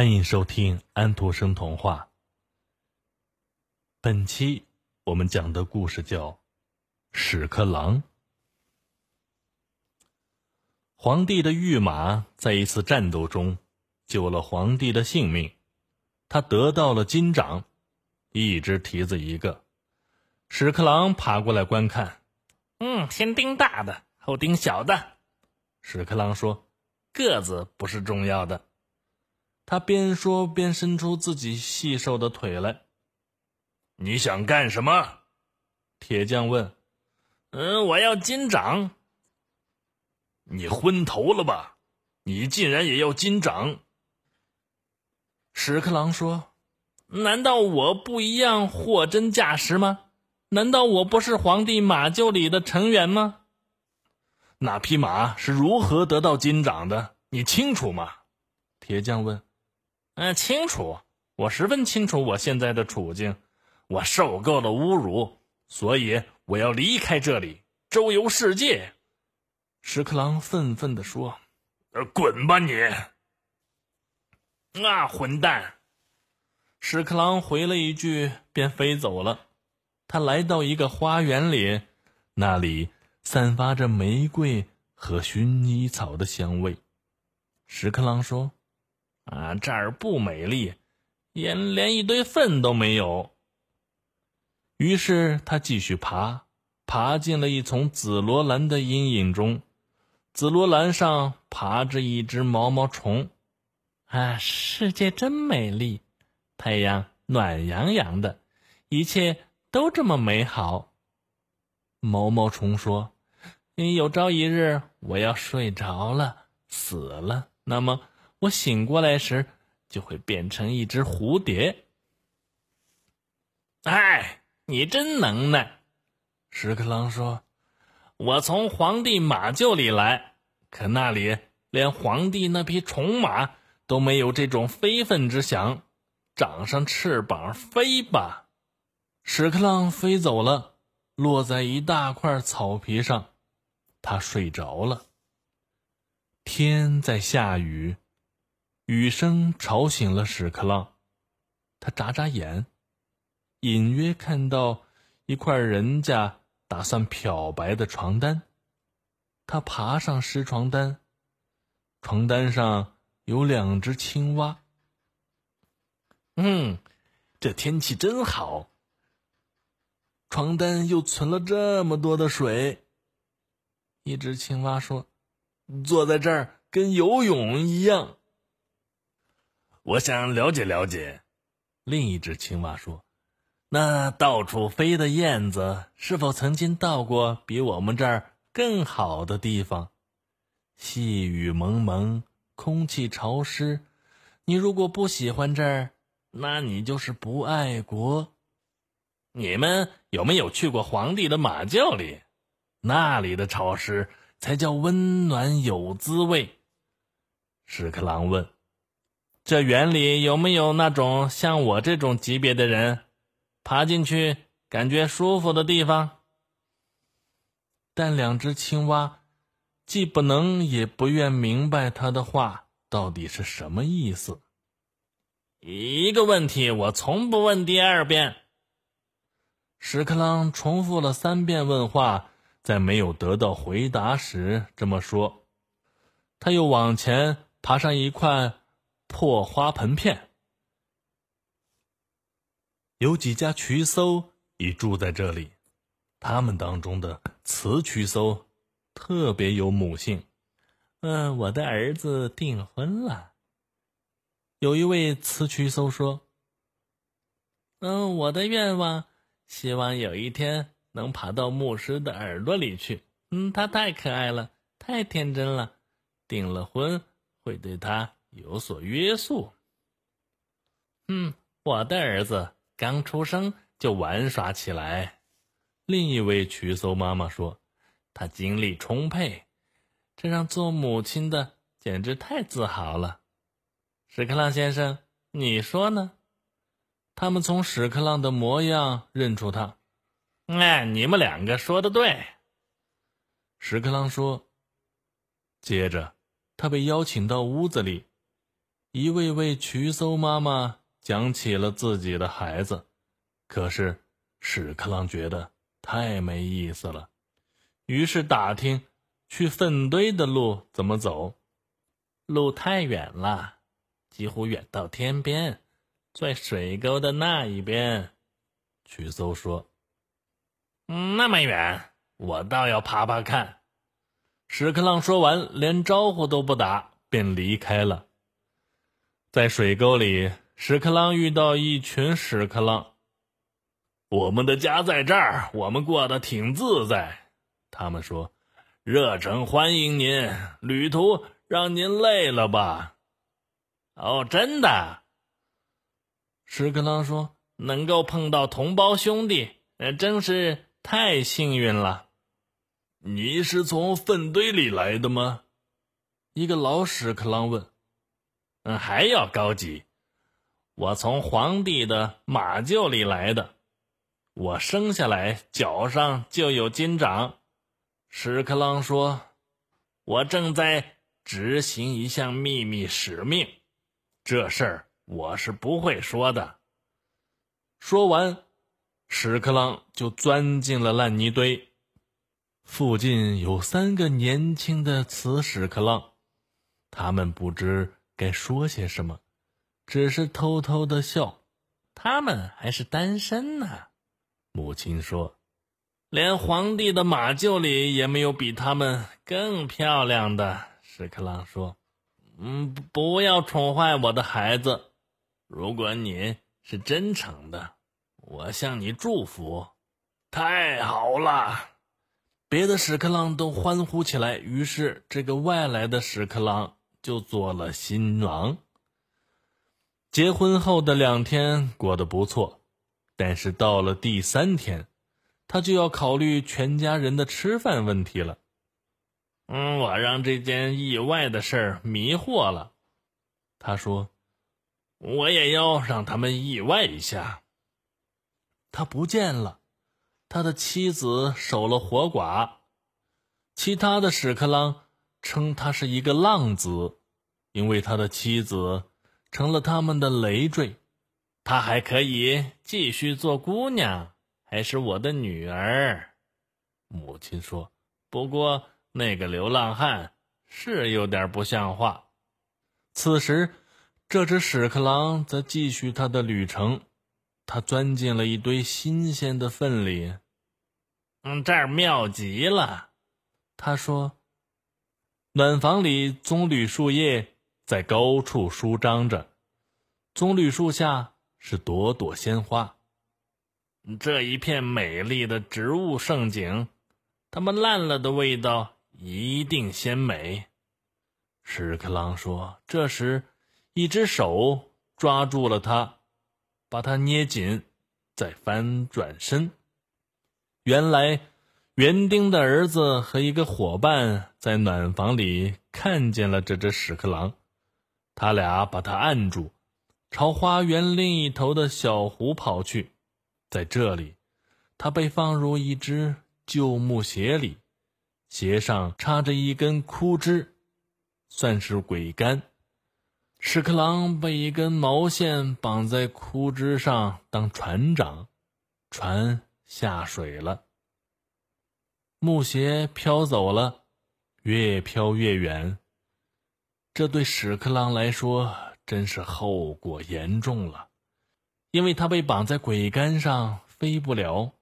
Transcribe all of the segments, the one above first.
欢迎收听安徒生童话。本期我们讲的故事叫《屎壳郎》。皇帝的御马在一次战斗中救了皇帝的性命，他得到了金掌，一只蹄子一个。屎壳郎爬过来观看，嗯，先盯大的，后盯小的。屎壳郎说：“个子不是重要的。”他边说边伸出自己细瘦的腿来。你想干什么？铁匠问。嗯，我要金掌。你昏头了吧？你竟然也要金掌？屎壳郎说：“难道我不一样货真价实吗？难道我不是皇帝马厩里的成员吗？那匹马是如何得到金掌的？你清楚吗？”铁匠问。嗯，清楚，我十分清楚我现在的处境。我受够了侮辱，所以我要离开这里，周游世界。屎壳郎愤愤地说：“滚吧你！”啊，混蛋！屎壳郎回了一句，便飞走了。他来到一个花园里，那里散发着玫瑰和薰衣草的香味。屎壳郎说。啊，这儿不美丽，也连一堆粪都没有。于是他继续爬，爬进了一丛紫罗兰的阴影中。紫罗兰上爬着一只毛毛虫。啊，世界真美丽，太阳暖洋洋的，一切都这么美好。毛毛虫说：“有朝一日我要睡着了，死了，那么……”我醒过来时，就会变成一只蝴蝶。哎，你真能耐！屎壳郎说：“我从皇帝马厩里来，可那里连皇帝那匹宠马都没有这种非分之想。长上翅膀飞吧！”屎壳郎飞走了，落在一大块草皮上，他睡着了。天在下雨。雨声吵醒了屎壳郎，他眨眨眼，隐约看到一块人家打算漂白的床单。他爬上湿床单，床单上有两只青蛙。嗯，这天气真好。床单又存了这么多的水。一只青蛙说：“坐在这儿跟游泳一样。”我想了解了解，另一只青蛙说：“那到处飞的燕子是否曾经到过比我们这儿更好的地方？细雨蒙蒙，空气潮湿。你如果不喜欢这儿，那你就是不爱国。你们有没有去过皇帝的马厩里？那里的潮湿才叫温暖有滋味。”屎壳郎问。这园里有没有那种像我这种级别的人，爬进去感觉舒服的地方？但两只青蛙既不能也不愿明白他的话到底是什么意思。一个问题我从不问第二遍。屎壳郎重复了三遍问话，在没有得到回答时这么说。他又往前爬上一块。破花盆片，有几家渠叟已住在这里。他们当中的雌渠叟特别有母性。嗯，我的儿子订婚了。有一位雌渠叟说：“嗯，我的愿望，希望有一天能爬到牧师的耳朵里去。嗯，他太可爱了，太天真了。订了婚会对他。”有所约束。嗯，我的儿子刚出生就玩耍起来。另一位瞿叟妈妈说：“他精力充沛，这让做母亲的简直太自豪了。”屎壳郎先生，你说呢？他们从屎壳郎的模样认出他。哎，你们两个说的对。屎壳郎说。接着，他被邀请到屋子里。一位位瞿搜妈妈讲起了自己的孩子，可是屎壳郎觉得太没意思了，于是打听去粪堆的路怎么走。路太远了，几乎远到天边，在水沟的那一边。瞿搜说：“那么远，我倒要爬爬看。”屎壳郎说完，连招呼都不打，便离开了。在水沟里，屎壳郎遇到一群屎壳郎。我们的家在这儿，我们过得挺自在。他们说：“热诚欢迎您，旅途让您累了吧？”哦，真的。屎壳郎说：“能够碰到同胞兄弟，真是太幸运了。”你是从粪堆里来的吗？一个老屎壳郎问。嗯，还要高级。我从皇帝的马厩里来的。我生下来脚上就有金掌。屎壳郎说：“我正在执行一项秘密使命，这事儿我是不会说的。”说完，屎壳郎就钻进了烂泥堆。附近有三个年轻的雌屎壳郎，他们不知该说些什么，只是偷偷的笑。他们还是单身呢。母亲说：“连皇帝的马厩里也没有比他们更漂亮的。”屎壳郎说：“嗯，不要宠坏我的孩子。如果你是真诚的，我向你祝福。太好了。”别的屎壳郎都欢呼起来，于是这个外来的屎壳郎就做了新郎。结婚后的两天过得不错，但是到了第三天，他就要考虑全家人的吃饭问题了。嗯，我让这件意外的事儿迷惑了。他说：“我也要让他们意外一下。”他不见了。他的妻子守了活寡，其他的屎壳郎称他是一个浪子，因为他的妻子成了他们的累赘。他还可以继续做姑娘，还是我的女儿。母亲说：“不过那个流浪汉是有点不像话。”此时，这只屎壳郎则继续他的旅程。他钻进了一堆新鲜的粪里，嗯，这儿妙极了。他说：“暖房里棕榈树叶在高处舒张着，棕榈树下是朵朵鲜花。这一片美丽的植物盛景，它们烂了的味道一定鲜美。”屎壳郎说。这时，一只手抓住了他。把它捏紧，再翻转身。原来，园丁的儿子和一个伙伴在暖房里看见了这只屎壳郎，他俩把他按住，朝花园另一头的小湖跑去。在这里，他被放入一只旧木鞋里，鞋上插着一根枯枝，算是桅杆。屎壳郎被一根毛线绑在枯枝上当船长，船下水了。木鞋飘走了，越飘越远。这对屎壳郎来说真是后果严重了，因为他被绑在桅杆上飞不了。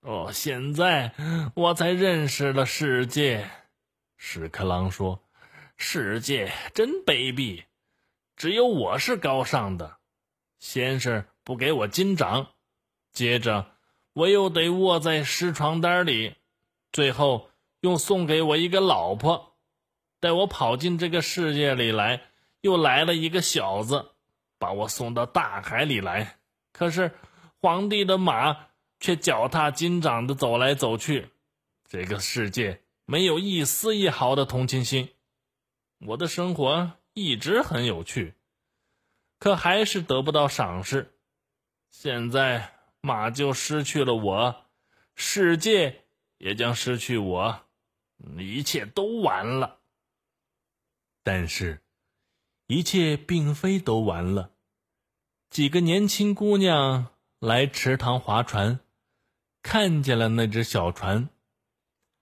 哦，现在我才认识了世界。屎壳郎说：“世界真卑鄙。”只有我是高尚的，先是不给我金掌，接着我又得卧在湿床单里，最后又送给我一个老婆。待我跑进这个世界里来，又来了一个小子，把我送到大海里来。可是皇帝的马却脚踏金掌的走来走去，这个世界没有一丝一毫的同情心。我的生活。一直很有趣，可还是得不到赏识。现在马就失去了我，世界也将失去我，一切都完了。但是，一切并非都完了。几个年轻姑娘来池塘划船，看见了那只小船。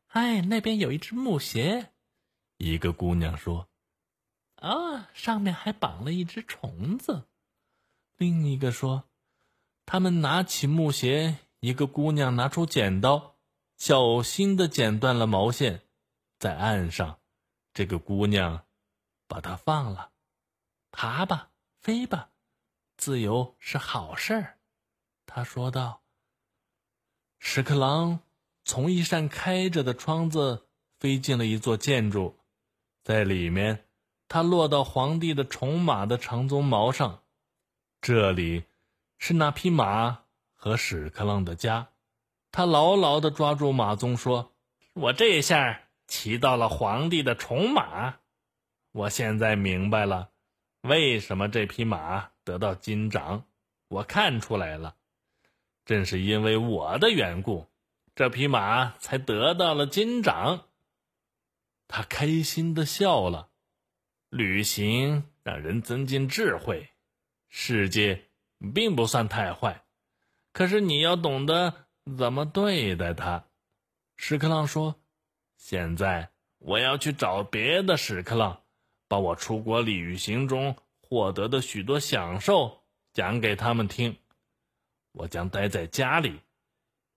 哎，那边有一只木鞋。一个姑娘说：“啊，上面还绑了一只虫子。”另一个说：“他们拿起木鞋，一个姑娘拿出剪刀，小心的剪断了毛线，在岸上，这个姑娘把它放了。爬吧，飞吧，自由是好事儿。”他说道。屎壳郎从一扇开着的窗子飞进了一座建筑，在里面，他落到皇帝的宠马的长鬃毛上。这里，是那匹马和屎壳郎的家。他牢牢地抓住马鬃，说：“我这下骑到了皇帝的宠马。我现在明白了，为什么这匹马得到金掌。我看出来了，正是因为我的缘故，这匹马才得到了金掌。”他开心地笑了。旅行让人增进智慧。世界并不算太坏，可是你要懂得怎么对待他。屎壳郎说：“现在我要去找别的屎壳郎，把我出国旅行中获得的许多享受讲给他们听。我将待在家里，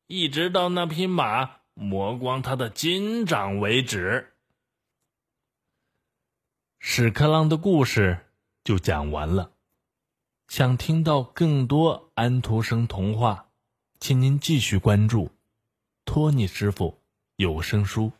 一直到那匹马磨光它的金掌为止。”屎壳郎的故事就讲完了。想听到更多安徒生童话，请您继续关注托尼师傅有声书。